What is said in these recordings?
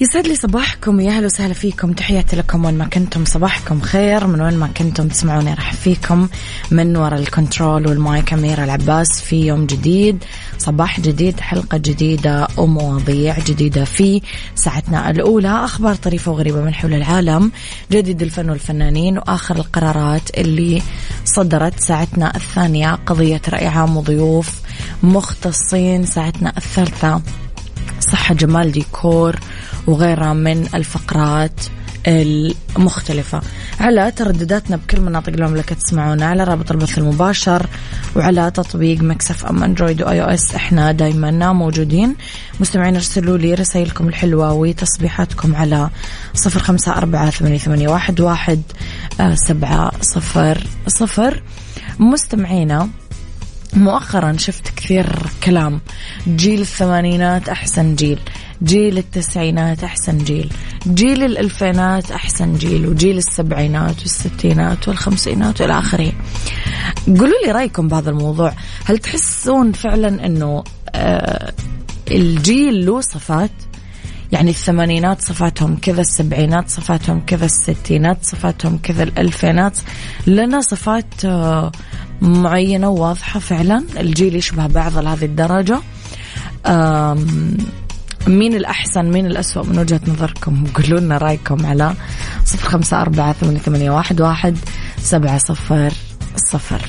يسعد لي صباحكم. يا أهلا وسهلا فيكم. تحياتي لكم وين ما كنتم. صباحكم خير. من وين ما كنتم تسمعوني راح فيكم من وراء الكنترول والمايك. أميرة العباس في يوم جديد. صباح جديد حلقة جديدة ومواضيع جديدة في ساعتنا الأولى. أخبار طريفة وغريبة من حول العالم. جديد الفن والفنانين وآخر القرارات اللي صدرت ساعتنا الثانية. قضية رأي عام وضيوف مختصين. ساعتنا الثالثة صحة جمال ديكور وغيرها من الفقرات المختلفة. على تردداتنا بكل مناطق المملكة تسمعونا على رابط البث المباشر وعلى تطبيق Mix FM Android و iOS إحنا دايما موجودين. مستمعين ارسلوا لي رسائلكم الحلوة وتصبيحاتكم على صفر خمسة أربعة ثمانية واحد واحد آه، سبعة صفر صفر. مستمعينا مؤخرا شفت كثير كلام. جيل الثمانينات أحسن جيل. جيل التسعينات أحسن جيل. جيل الألفينات أحسن جيل. وجيل السبعينات والستينات والخمسينات والى آخره. قولوا لي رأيكم بهذا الموضوع. هل تحسون فعلا أنه آه الجيل له صفات؟ يعني الثمانينات صفاتهم كذا السبعينات صفاتهم كذا الستينات صفاتهم كذا الألفينات لنا صفات آه معينة وواضحة فعلا. الجيل يشبه بعض لهذه الدرجة. مين الأحسن مين الأسوأ؟ من وجهة نظركم. قولوا لنا رأيكم على صفر خمسة أربعة ثمانية واحد, واحد سبعة صفر صفر.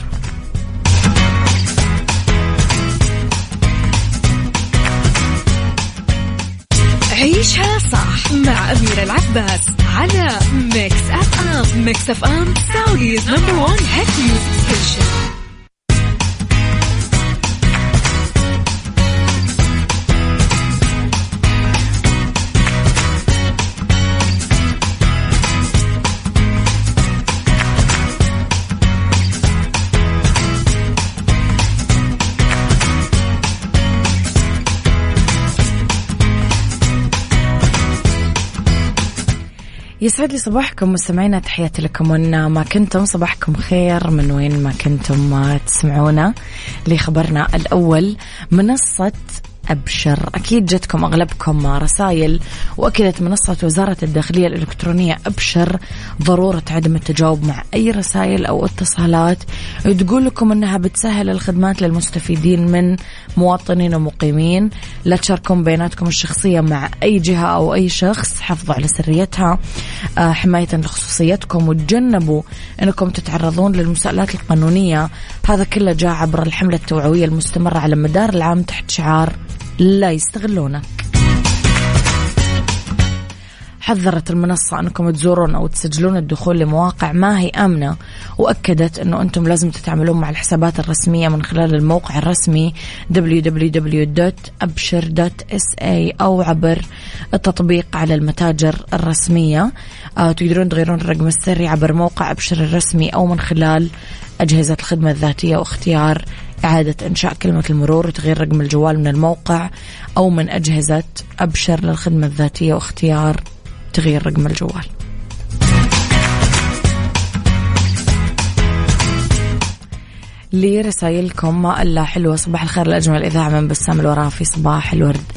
عيشها صح مع أميرة العباس على Mix FM Mix FM Saudi's number one hit music station يسعد لي صباحكم مستمعينا تحياتي لكم. وين ما كنتم صباحكم خير. من وين ما كنتم تسمعونا لخبرنا الأول منصة أبشر. أكيد جتكم أغلبكم رسائل وأكدت منصة وزارة الداخلية الإلكترونية أبشر ضرورة عدم التجاوب مع أي رسائل أو اتصالات. تقول لكم أنها بتسهل الخدمات للمستفيدين من مواطنين ومقيمين. لا تشاركون بياناتكم الشخصية مع أي جهة أو أي شخص. حافظوا على سريتها. آه، حماية لخصوصيتكم. وتجنبوا أنكم تتعرضون للمساءلات القانونية. هذا كله جاء عبر الحملة التوعوية المستمرة على مدار العام تحت شعار لا يستغلونك حذرت المنصة أنكم تزورون أو تسجلون الدخول لمواقع ما هي آمنة وأكدت أنه أنتم لازم تتعاملون مع الحسابات الرسمية من خلال الموقع الرسمي www.abshir.sa أو عبر التطبيق على المتاجر الرسمية. آه تقدرون تغيرون الرقم السري عبر موقع أبشر الرسمي أو من خلال أجهزة الخدمة الذاتية واختيار إعادة إنشاء كلمة المرور وتغيير رقم الجوال من الموقع أو من أجهزة أبشر للخدمة الذاتية واختيار تغيير رقم الجوال. لرسائلكم ما إلا حلوة صباح الخير الأجمل إذاعة من بسام الورافي صباح الورد.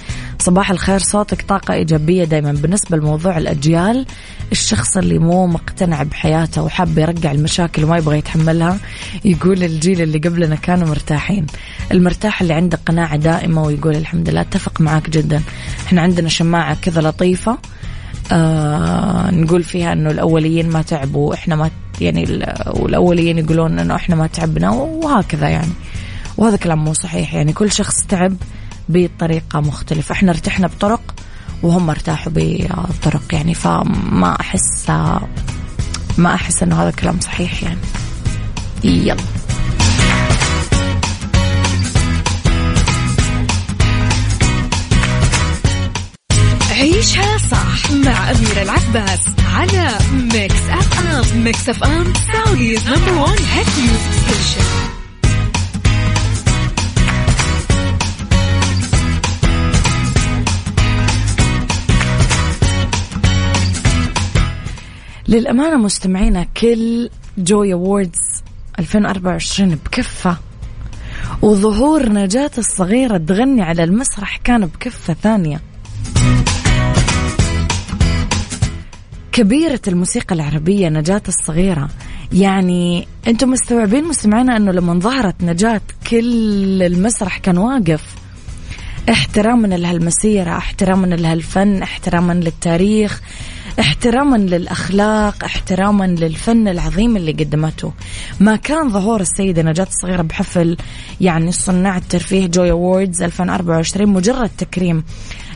صباح الخير. صوتك طاقة إيجابية دايما. بالنسبة لموضوع الأجيال الشخص اللي مو مقتنع بحياته وحاب يرجع المشاكل وما يبغى يتحملها يقول الجيل اللي قبلنا كانوا مرتاحين. المرتاح اللي عنده قناعة دائمة ويقول الحمد لله. أتفق معك جدا. إحنا عندنا شماعة كذا لطيفة. آه نقول فيها إنه الأوليين ما تعبوا. إحنا ما يعني والأوليين يقولون إنه إحنا ما تعبنا وهكذا يعني. وهذا كلام مو صحيح. يعني كل شخص تعب بطريقة مختلفة. إحنا ارتحنا بطرق وهم ارتاحوا بطرق يعني فما أحس ما أحس إنه هذا كلام صحيح يعني. يلا. عيشها صح مع أميرة العباس على Mix FM Mix FM Saudi's number one hit music station للأمانة مستمعينا كل جوي أووردز 2024 بكفة. وظهور نجاة الصغيرة تغني على المسرح كان بكفة ثانية. كبيرة الموسيقى العربية نجاة الصغيرة. يعني أنتم مستوعبين مستمعينا أنه لما ظهرت نجاة كل المسرح كان واقف. احتراما لهالمسيرة احتراما لهالفن احتراما للتاريخ. احتراما للأخلاق احتراما للفن العظيم اللي قدمته. ما كان ظهور السيدة نجاة الصغيرة بحفل يعني صناع الترفيه جوي اووردز 2024 مجرد تكريم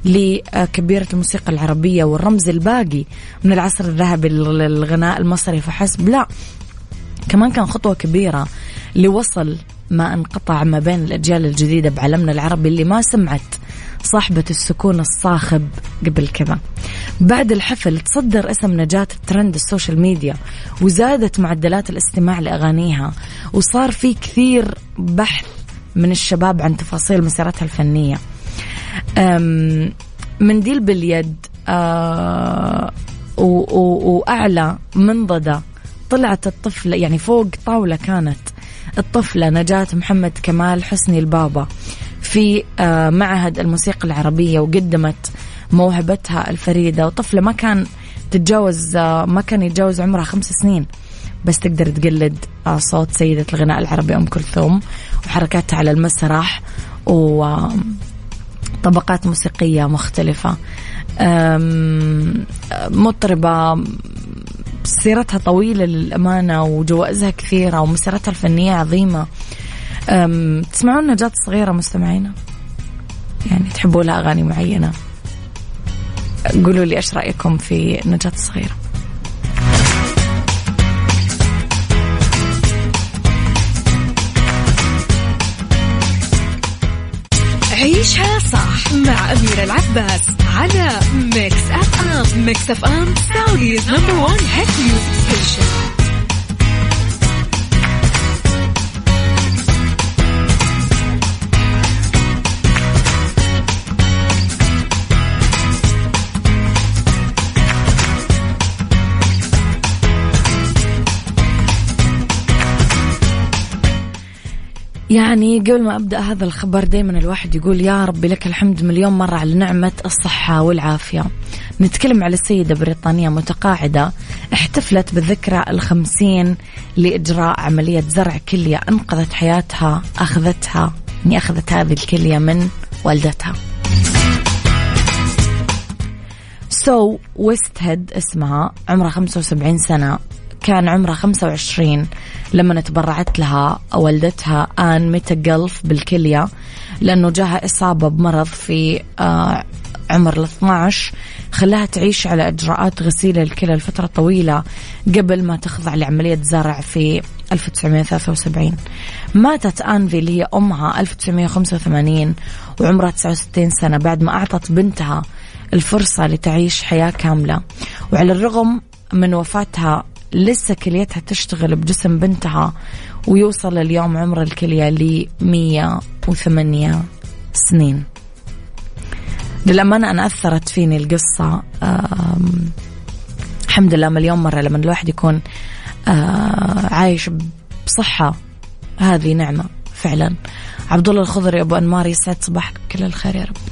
لكبيرة الموسيقى العربية والرمز الباقي من العصر الذهبي للغناء المصري. فحسب لا. كمان كان خطوة كبيرة لوصل ما انقطع ما بين الأجيال الجديدة بعالمنا العربي اللي ما سمعت صاحبة السكون الصاخب قبل كذا. بعد الحفل تصدر اسم نجاة ترند السوشيال ميديا وزادت معدلات الاستماع لأغانيها. وصار في كثير بحث من الشباب عن تفاصيل مسيرتها الفنية. منديل باليد آه، وأعلى منضدة. طلعت الطفلة يعني فوق طاولة كانت الطفلة نجاة محمد كمال حسني البابا في آه، معهد الموسيقى العربية وقدمت موهبتها الفريدة. وطفلة ما كان تتجاوز آه، ما كان يتجاوز عمرها خمس سنين. بس تقدر تقلد آه، صوت سيدة الغناء العربي أم كلثوم وحركاتها على المسرح وطبقات موسيقية مختلفة. مطربة سيرتها طويلة للأمانة وجوائزها كثيرة ومسيرتها الفنية عظيمة. تسمعون نجاة الصغيرة مستمعينا؟ يعني تحبوا لها أغاني معينة؟ قولوا لي إيش رأيكم في نجاة الصغيرة. عيشها صح مع أميرة العباس على Mix FM Mix FM Saudi's number one hit music station يعني قبل ما أبدأ هذا الخبر دائما الواحد يقول يا ربي لك الحمد مليون مرة على نعمة الصحة والعافية. نتكلم على السيدة بريطانية متقاعدة احتفلت بالذكرى الخمسين لإجراء عملية زرع كلية أنقذت حياتها أخذتها اني أخذت هذه الكلية من والدتها. سو ويست هيد اسمها عمرها 75 سنة كان عمرها 25 لما تبرعت لها والدتها آن ميتا جلف بالكلية لأنه جاها إصابة بمرض في آه، عمر ال 12 خلاها تعيش على إجراءات غسيل الكلى لفترة طويلة قبل ما تخضع لعملية زرع في 1973 ماتت آنفي اللي هي أمها 1985 وعمرها 69 سنة بعد ما أعطت بنتها الفرصة لتعيش حياة كاملة. وعلى الرغم من وفاتها لسه كليتها تشتغل بجسم بنتها ويوصل اليوم عمر الكلية ل 108 سنين. للأمانة أنا أثرت فيني القصة الحمد لله مليون مرة لما الواحد يكون عايش بصحة. هذه نعمة فعلا. عبد الله الخضري أبو أنمار يسعد صباحك. بكل الخير يا رب.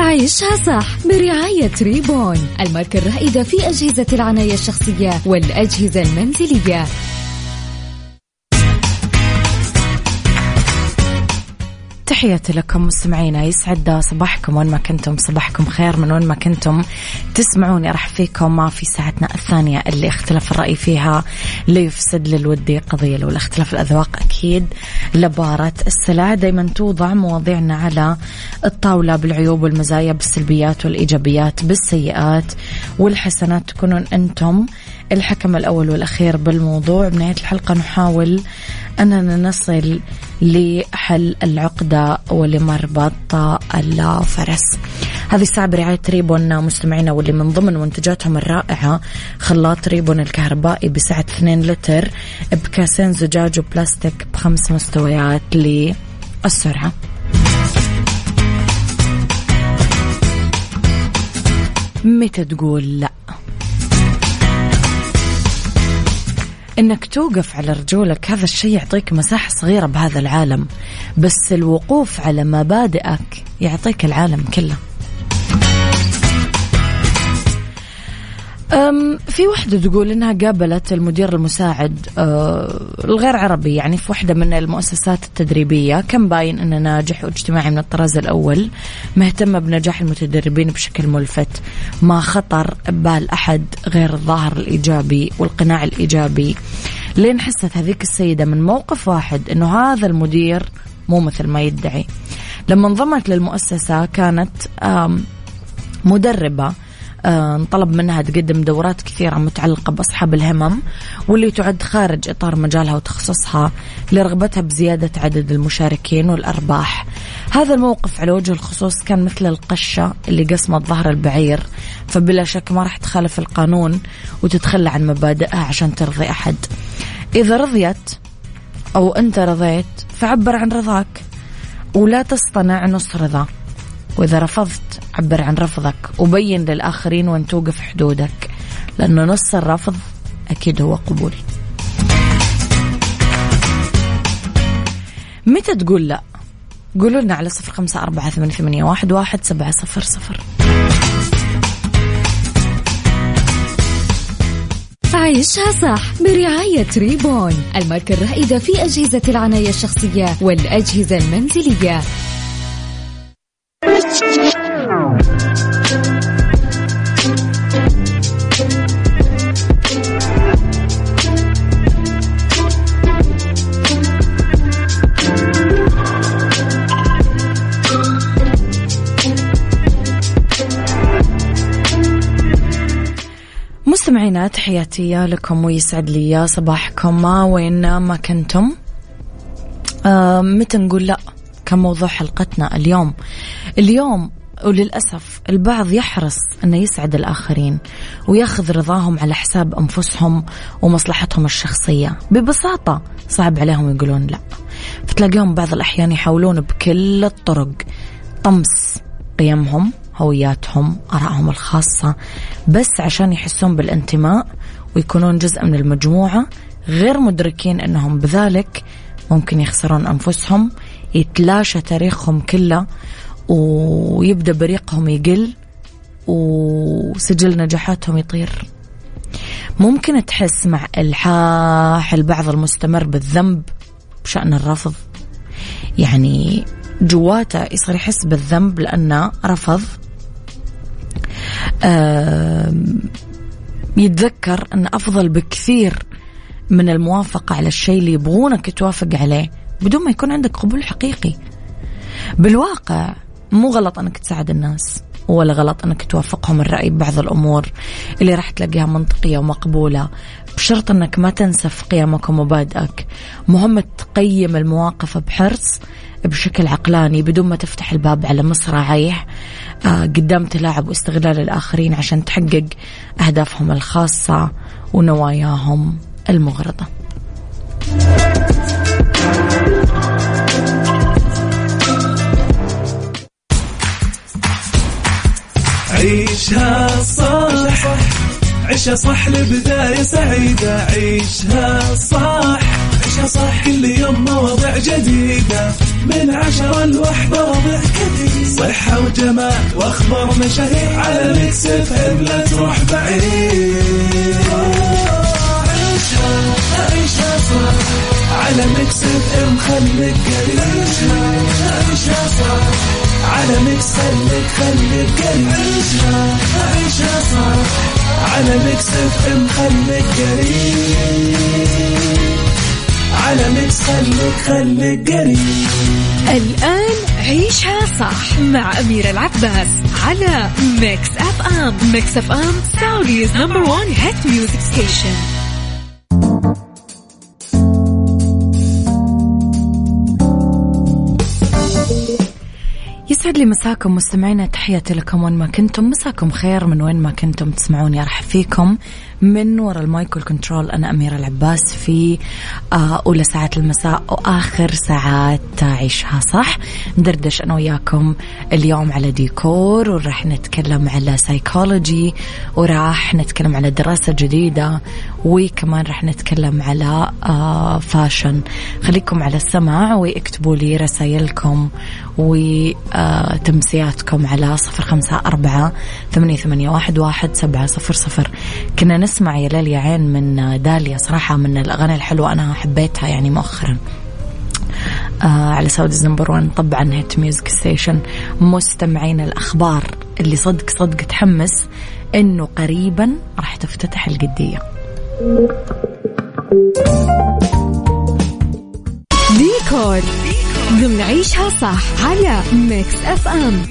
عيشها صح برعاية Rebune الماركة الرائدة في أجهزة العناية الشخصية والأجهزة المنزلية. تحياتي لكم مستمعينا يسعد صباحكم وين ما كنتم صباحكم خير من وين ما كنتم. تسمعوني راح فيكم في ساعتنا الثانية اللي اختلف الرأي فيها لا يفسد للودي قضية لو اختلاف الأذواق. أكيد لبارة السلع دايما توضع مواضيعنا على الطاولة بالعيوب والمزايا بالسلبيات والإيجابيات بالسيئات والحسنات. تكونون أنتم الحكم الأول والأخير بالموضوع. بنهاية الحلقة نحاول أننا نصل لحل العقدة. ولمربط الفرس هذه الساعة برعاية ريبون مستمعينا واللي من ضمن منتجاتهم الرائعة خلاط ريبون الكهربائي بسعة 2 لتر بكاسين زجاج وبلاستيك بخمس مستويات للسرعة. متى تقول لا؟ إنك توقف على رجولك. هذا الشيء يعطيك مساحة صغيرة بهذا العالم. بس الوقوف على مبادئك يعطيك العالم كله. أم في وحدة تقول إنها قابلت المدير المساعد أه الغير عربي يعني في وحدة من المؤسسات التدريبية. كان باين إنه ناجح واجتماعي من الطراز الأول. مهتمة بنجاح المتدربين بشكل ملفت. ما خطر ببال أحد غير الظاهر الإيجابي والقناع الإيجابي. لين حست هذيك السيدة من موقف واحد إنه هذا المدير مو مثل ما يدعي. لما انضمت للمؤسسة كانت مدربة انطلب منها تقدم دورات كثيرة متعلقة بأصحاب الهمم واللي تعد خارج إطار مجالها وتخصصها لرغبتها بزيادة عدد المشاركين والأرباح. هذا الموقف على وجه الخصوص كان مثل القشة اللي قسمت ظهر البعير فبلا شك ما راح تخالف القانون وتتخلى عن مبادئها عشان ترضي أحد. إذا رضيت أو أنت رضيت فعبر عن رضاك ولا تصطنع نص رضا وإذا رفضت عبر عن رفضك وبين للآخرين وين توقف حدودك لأنه نص الرفض أكيد هو قبول. متى تقول لا؟ قولوا لنا على صفر خمسة أربعة ثمانية واحد واحد سبعة صفر صفر. عيشها صح برعاية ريبون الماركة الرائدة في أجهزة العناية الشخصية والأجهزة المنزلية. مستمعينا تحياتي لكم ويسعد لي صباحكم. ما وين ما كنتم؟ آه متى نقول لا كان موضوع حلقتنا اليوم؟ اليوم وللأسف البعض يحرص أنه يسعد الآخرين وياخذ رضاهم على حساب أنفسهم ومصلحتهم الشخصية. ببساطة صعب عليهم يقولون لا. فتلاقيهم بعض الأحيان يحاولون بكل الطرق طمس قيمهم هوياتهم آرائهم الخاصة بس عشان يحسون بالانتماء ويكونون جزء من المجموعة غير مدركين أنهم بذلك ممكن يخسرون أنفسهم يتلاشى تاريخهم كله ويبدأ بريقهم يقل وسجل نجاحاتهم يطير. ممكن تحس مع إلحاح البعض المستمر بالذنب بشأن الرفض. يعني جواته يصير يحس بالذنب لأنه رفض يتذكر أن أفضل بكثير من الموافقة على الشيء اللي يبغونك توافق عليه بدون ما يكون عندك قبول حقيقي. بالواقع مو غلط أنك تساعد الناس ولا غلط أنك توافقهم الرأي ببعض الأمور اللي راح تلاقيها منطقية ومقبولة. بشرط أنك ما تنسف قيمك ومبادئك. مهم تقيم المواقف بحرص بشكل عقلاني بدون ما تفتح الباب على مصراعيه آه، قدام تلاعب واستغلال الآخرين عشان تحقق أهدافهم الخاصة ونواياهم المغرضة. عيشها صح عيشها صح لبداية سعيدة عيشها صح. عيشها صح كل يوم مواضيع جديدة. من عشرة لوحدة ربع كثير صحة وجمال وأخبار مشاهير على Mix FM لا تروح بعيد. عيشها عيشها صح. على Mix FM خليك قريب. عيشها عيشها صح. على Mix خليك خليك قريب عيشها عيشها صح على Mix FM خليك قريب. على Mix خليك خليك قريب. الآن عيشها صح مع أميرة العباس على Mix FM. Mix FM Saudi's number one hit music station يسعد لي مساكم مستمعينا تحياتي لكم وين ما كنتم. مساكم خير من وين ما كنتم تسمعوني. أرحب فيكم من وراء المايك والكنترول. أنا أميرة العباس في آه، أولى ساعات المساء وآخر ساعات عيشها صح؟ ندردش أنا وياكم اليوم على ديكور وراح نتكلم على سايكولوجي وراح نتكلم على دراسة جديدة وكمان راح نتكلم على fashion. آه، خليكم على السماع واكتبوا لي رسائلكم وتمسياتكم على صفر خمسة أربعة ثمانية, ثمانية واحد, واحد سبعة صفر صفر. كنا نسمع يا ليل يا عين من داليا صراحة من الأغاني الحلوة أنا حبيتها يعني مؤخرا. آه على Saudi number 1 طبعا hit music station. مستمعين الأخبار اللي صدق صدق تحمس إنه قريبا راح تفتتح القدية ديكور. ضمن عيشها صح على Mix FM.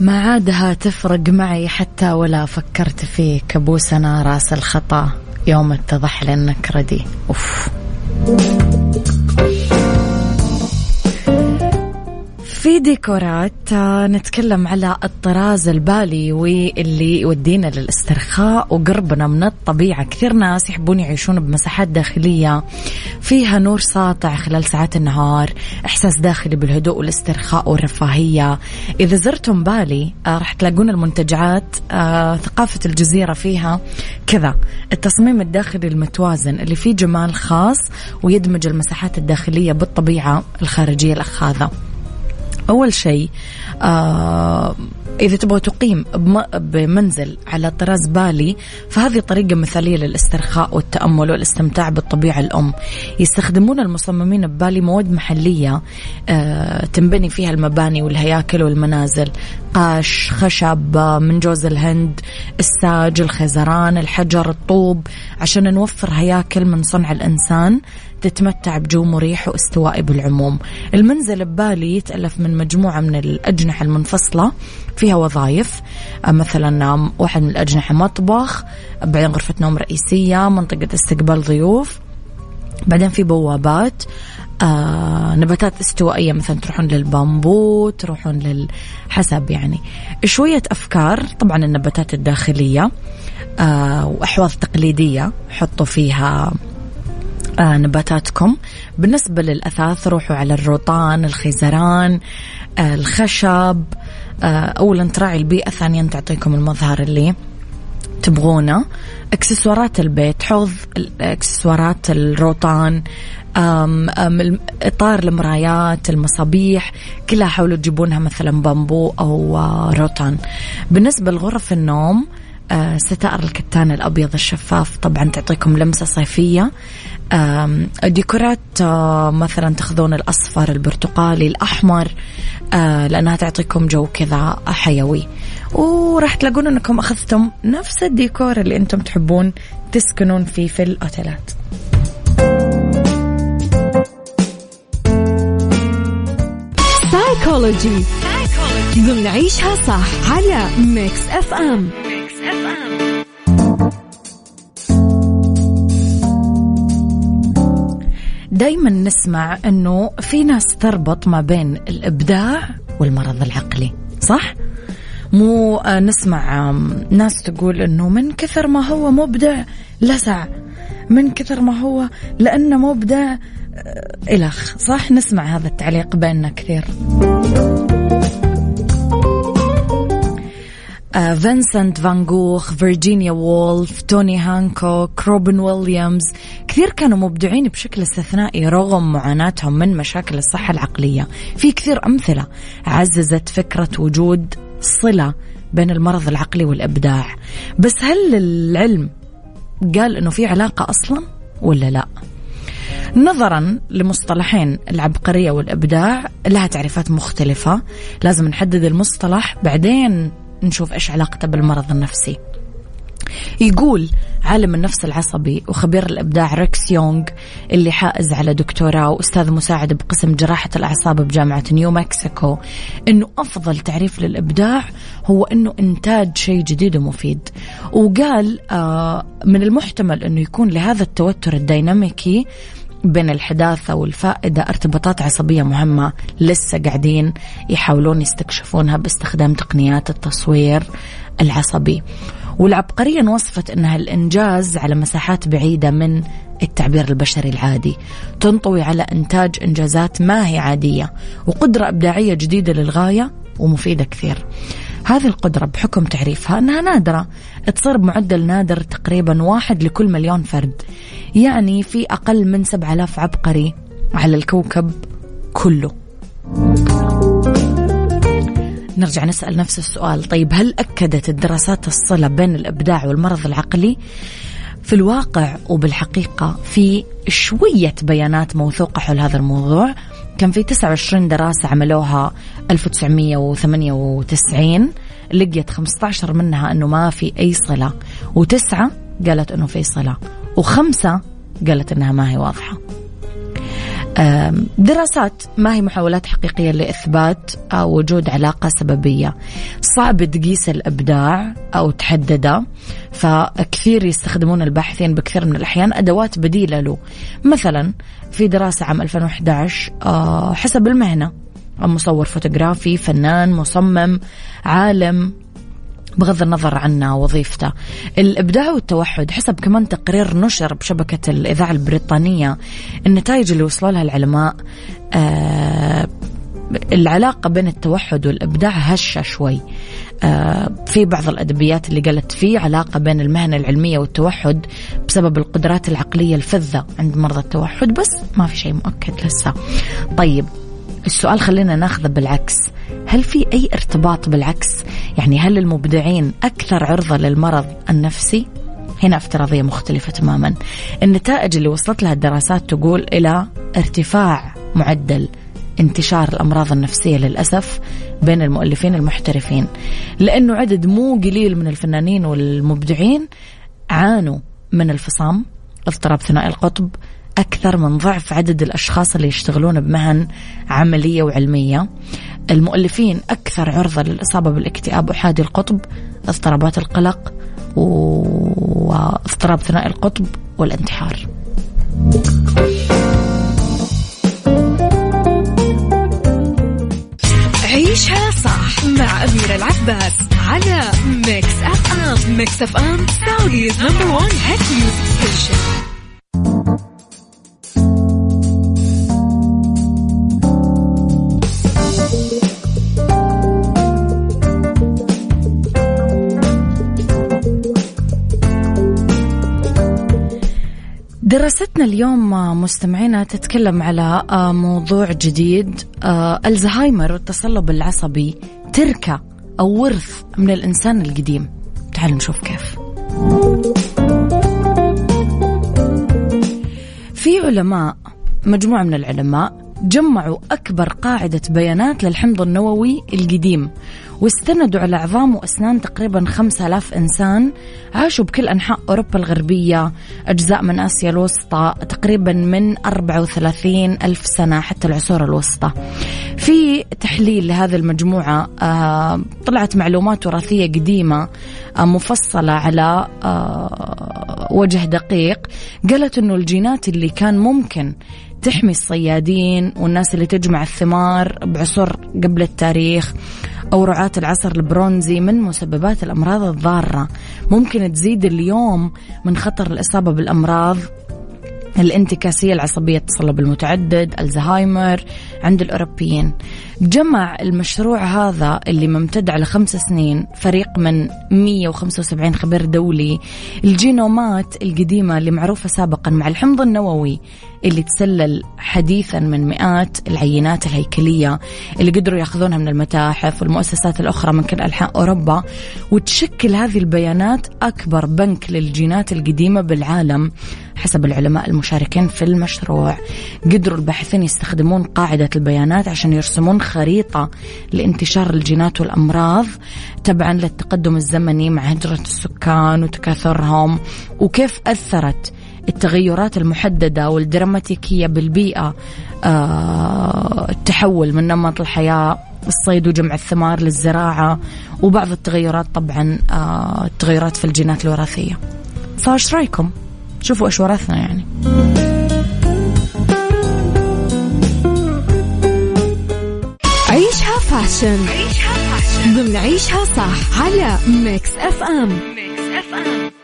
ما عادها تفرق معي حتى ولا فكرت فيك ابوس أنا راس الخطا يوم اتضح لانك ردي. أوف. في ديكورات آه، نتكلم على الطراز البالي واللي يودينا للاسترخاء وقربنا من الطبيعة. كثير ناس يحبون يعيشون بمساحات داخلية فيها نور ساطع خلال ساعات النهار إحساس داخلي بالهدوء والاسترخاء والرفاهية. إذا زرتم بالي آه، راح تلاقون المنتجعات آه، ثقافة الجزيرة فيها كذا. التصميم الداخلي المتوازن اللي فيه جمال خاص ويدمج المساحات الداخلية بالطبيعة الخارجية الأخاذة. أول شيء آه إذا تبغى تقيم بمنزل على طراز بالي فهذه طريقة مثالية للاسترخاء والتأمل والاستمتاع بالطبيعة الأم. يستخدمون المصممين ببالي مواد محلية آه تنبني فيها المباني والهياكل والمنازل. قاش خشب من جوز الهند الساج الخزران الحجر الطوب. عشان نوفر هياكل من صنع الإنسان تتمتع بجو مريح واستوائي بالعموم. المنزل ببالي يتألف من مجموعة من الأجنحة المنفصلة فيها وظائف. آه، مثلا واحد من الأجنحة مطبخ بعدين غرفة نوم رئيسية منطقة استقبال ضيوف بعدين في بوابات. آه نباتات استوائية مثلا تروحون للبامبو تروحون لل حسب يعني. شوية أفكار طبعا النباتات الداخلية. آه وأحواض تقليدية حطوا فيها آه نباتاتكم. بالنسبة للأثاث روحوا على الروطان الخيزران آه الخشب آه أولا تراعي البيئة ثانيا تعطيكم المظهر اللي تبغونه. أكسسوارات البيت حوض أكسسوارات الروطان أم أم إطار المرايات المصابيح كلها حاولوا تجيبونها مثلا بامبو أو آه، روتان بالنسبة لغرف النوم آه، ستائر الكتان الأبيض الشفاف. طبعا تعطيكم لمسة صيفية. ديكورات آه، مثلا تأخذون الأصفر البرتقالي الأحمر آه، لأنها تعطيكم جو كذا حيوي. وراح تلاقون أنكم أخذتم نفس الديكور اللي أنتم تحبون تسكنون فيه في الأوتيلات. سايكولوجي نعيشها صح على Mix FM دايما نسمع إنه في ناس تربط ما بين الإبداع والمرض العقلي صح؟ مو آه، نسمع ناس تقول إنه من كثر ما هو مبدع لسع من كثر ما هو لأنه مبدع آه، الخ صح؟ نسمع هذا التعليق بيننا كثير. فينسنت فان جوخ فيرجينيا وولف توني هانكوك روبن ويليامز كثير كانوا مبدعين بشكل استثنائي رغم معاناتهم من مشاكل الصحة العقلية. في كثير أمثلة عززت فكرة وجود صلة بين المرض العقلي والإبداع. بس هل العلم قال أنه في علاقة أصلا ولا لا؟ نظرا لمصطلحين العبقرية والإبداع لها تعريفات مختلفة. لازم نحدد المصطلح بعدين نشوف إيش علاقته بالمرض النفسي. يقول عالم النفس العصبي وخبير الإبداع ريكس يونغ اللي حائز على دكتوراه وأستاذ مساعد بقسم جراحة الأعصاب بجامعة نيو مكسيكو إنه أفضل تعريف للإبداع هو إنه إنتاج شيء جديد ومفيد. وقال آه من المحتمل إنه يكون لهذا التوتر الديناميكي بين الحداثة والفائدة ارتباطات عصبية مهمة لسه قاعدين يحاولون يستكشفونها باستخدام تقنيات التصوير العصبي. والعبقرية انوصفت أنها الإنجاز على مساحات بعيدة من التعبير البشري العادي تنطوي على إنتاج إنجازات ما هي عادية وقدرة إبداعية جديدة للغاية ومفيدة كثير. هذه القدرة بحكم تعريفها أنها نادرة. تصير بمعدل نادر تقريبا واحد لكل مليون فرد. يعني في أقل من 7000 عبقري على الكوكب كله. نرجع نسأل نفس السؤال. طيب هل أكدت الدراسات الصلة بين الإبداع والمرض العقلي؟ في الواقع وبالحقيقة في شوية بيانات موثوقة حول هذا الموضوع. كان في 29 دراسة عملوها 1998 لقيت 15 منها أنه ما في أي صلة وتسعة قالت أنه في صلة وخمسة قالت أنها ما هي واضحة. دراسات ما هي محاولات حقيقية لإثبات وجود علاقة سببية. صعب تقيس الإبداع أو تحدده فكثير يستخدمون الباحثين بكثير من الأحيان أدوات بديلة له. مثلا في دراسة عام 2011 آه، حسب المهنة مصور فوتوغرافي فنان مصمم عالم. بغض النظر عن وظيفته. الإبداع والتوحد حسب كمان تقرير نشر بشبكة الإذاعة البريطانية النتائج اللي وصلوا لها العلماء آه العلاقة بين التوحد والإبداع هشة شوي. آه في بعض الأدبيات اللي قالت في علاقة بين المهنة العلمية والتوحد بسبب القدرات العقلية الفذة عند مرضى التوحد بس ما في شيء مؤكد لسه. طيب السؤال خلينا ناخذه بالعكس. هل في أي ارتباط بالعكس؟ يعني هل المبدعين أكثر عرضة للمرض النفسي؟ هنا افتراضية مختلفة تماما. النتائج اللي وصلت لها الدراسات تقول إلى ارتفاع معدل انتشار الأمراض النفسية للأسف بين المؤلفين المحترفين لأنه عدد مو قليل من الفنانين والمبدعين عانوا من الفصام. اضطراب ثنائي القطب أكثر من ضعف عدد الأشخاص اللي يشتغلون بمهن عملية وعلمية. المؤلفين أكثر عرضة للإصابة بالاكتئاب أحادي القطب اضطرابات القلق واضطراب ثنائي القطب والانتحار. عيشها صح مع أميرة العباس على Mix FM Mix FM Saudi's number one hit music station دراستنا اليوم مستمعينا تتكلم على آه، موضوع جديد آه، الزهايمر والتصلب العصبي تركة أو ورث من الإنسان القديم. تعالوا نشوف كيف. في علماء مجموعة من العلماء جمعوا أكبر قاعدة بيانات للحمض النووي القديم واستندوا على عظام وأسنان تقريبا 5000 إنسان عاشوا بكل أنحاء أوروبا الغربية أجزاء من آسيا الوسطى تقريبا من 34 ألف سنة حتى العصور الوسطى. في تحليل لهذه المجموعة آه، طلعت معلومات وراثية قديمة آه، مفصلة على آه، وجه دقيق قالت أنه الجينات اللي كان ممكن تحمي الصيادين والناس اللي تجمع الثمار بعصور قبل التاريخ أو رعاة العصر البرونزي من مسببات الأمراض الضارة. ممكن تزيد اليوم من خطر الإصابة بالأمراض الانتكاسية العصبية التصلب المتعدد الزهايمر عند الأوروبيين. جمع المشروع هذا اللي ممتد على خمس سنين فريق من 175 خبير دولي. الجينومات القديمة اللي معروفة سابقا مع الحمض النووي اللي تسلل حديثا من مئات العينات الهيكلية اللي قدروا يأخذونها من المتاحف والمؤسسات الأخرى من كل أنحاء أوروبا. وتشكل هذه البيانات أكبر بنك للجينات القديمة بالعالم حسب العلماء المشاركين في المشروع. قدروا الباحثين يستخدمون قاعدة البيانات عشان يرسمون خريطة لانتشار الجينات والأمراض تبعا للتقدم الزمني مع هجرة السكان وتكاثرهم وكيف أثرت التغيرات المحددة والدراماتيكية بالبيئة آه، التحول من نمط الحياة الصيد وجمع الثمار للزراعة وبعض التغيرات طبعا آه، التغيرات في الجينات الوراثية. فايش رأيكم؟ شوفوا إيش ورثنا يعني. عيشها fashion. عيشها fashion. ضمن عيشها صح على Mix FM. Mix FM.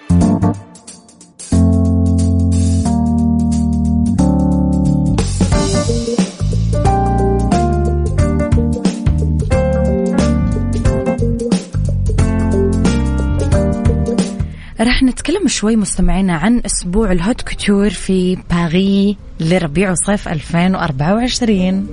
رح نتكلم شوي مستمعينا عن أسبوع ال haute couture في باريس لربيع وصيف 2024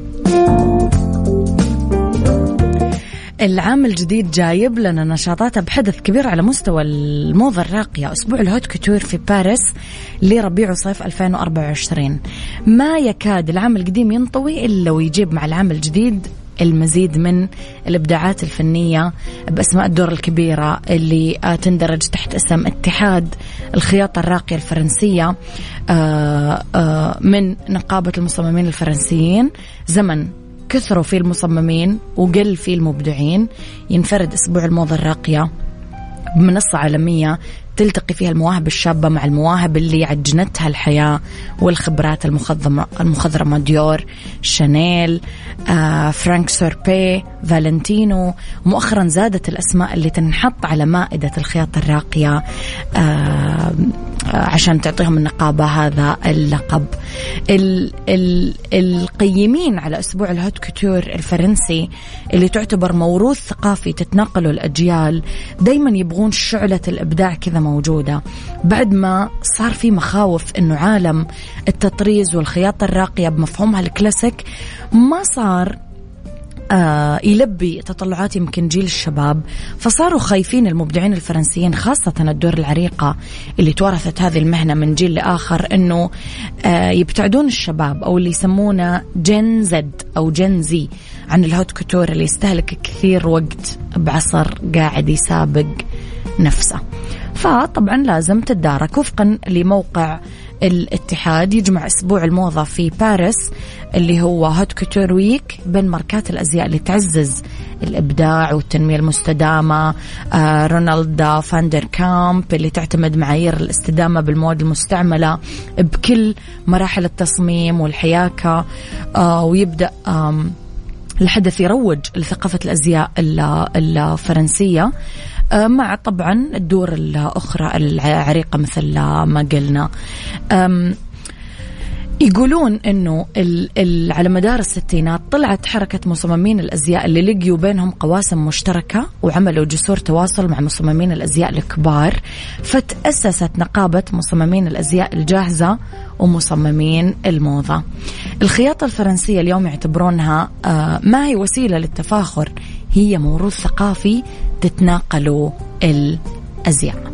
العام الجديد جايب لنا نشاطات بحدث كبير على مستوى الموضة الراقية أسبوع ال haute couture في باريس لربيع وصيف 2024 ما يكاد العام القديم ينطوي إلا ويجيب مع العام الجديد المزيد من الإبداعات الفنية بأسماء الدور الكبيرة اللي آه، تندرج تحت اسم اتحاد الخياطة الراقية الفرنسية. آه، آه، من نقابة المصممين الفرنسيين. زمن كثروا فيه المصممين وقل فيه المبدعين. ينفرد أسبوع الموضة الراقية. بمنصة عالمية تلتقي فيها المواهب الشابة مع المواهب اللي عجنتها الحياة والخبرات المخضرمة, المخضرمة. ديور شانيل آه، فرانك سوربي فالنتينو. مؤخرا زادت الأسماء اللي تنحط على مائدة الخياطة الراقية. آه، عشان تعطيهم النقابة هذا اللقب. ال ال القيمين على أسبوع ال haute couture الفرنسي اللي تعتبر موروث ثقافي تتنقله الأجيال دايما يبغون شعلة الإبداع كذا موجودة. بعد ما صار في مخاوف أنه عالم التطريز والخياطة الراقية بمفهومها الكلاسيك ما صار آه يلبي تطلعات يمكن جيل الشباب. فصاروا خايفين المبدعين الفرنسيين خاصة الدور العريقة اللي تورثت هذه المهنة من جيل لآخر أنه آه يبتعدون الشباب أو اللي يسمونه Gen Z أو Gen Z عن ال haute couture اللي يستهلك كثير وقت بعصر قاعد يسابق نفسه. فطبعا لازم تتدارك وفقا لموقع الاتحاد. يجمع أسبوع الموضه في باريس اللي هو haute couture week بين ماركات الأزياء اللي تعزز الإبداع والتنمية المستدامة آه رونالد فاندر كامب اللي تعتمد معايير الاستدامة بالمواد المستعملة بكل مراحل التصميم والحياكة آه ويبدأ آه الحدث يروج لثقافة الأزياء الفرنسية آه، مع طبعا الدور الأخرى العريقة مثل ما قلنا. يقولون إنه ال على مدار الستينات طلعت حركة مصممين الأزياء اللي لقيوا بينهم قواسم مشتركة وعملوا جسور تواصل مع مصممين الأزياء الكبار فتأسست نقابة مصممين الأزياء الجاهزة ومصممين الموضة. الخياطة الفرنسية اليوم يعتبرونها آه ما هي وسيلة للتفاخر هي موروث ثقافي تتناقله الأزياء.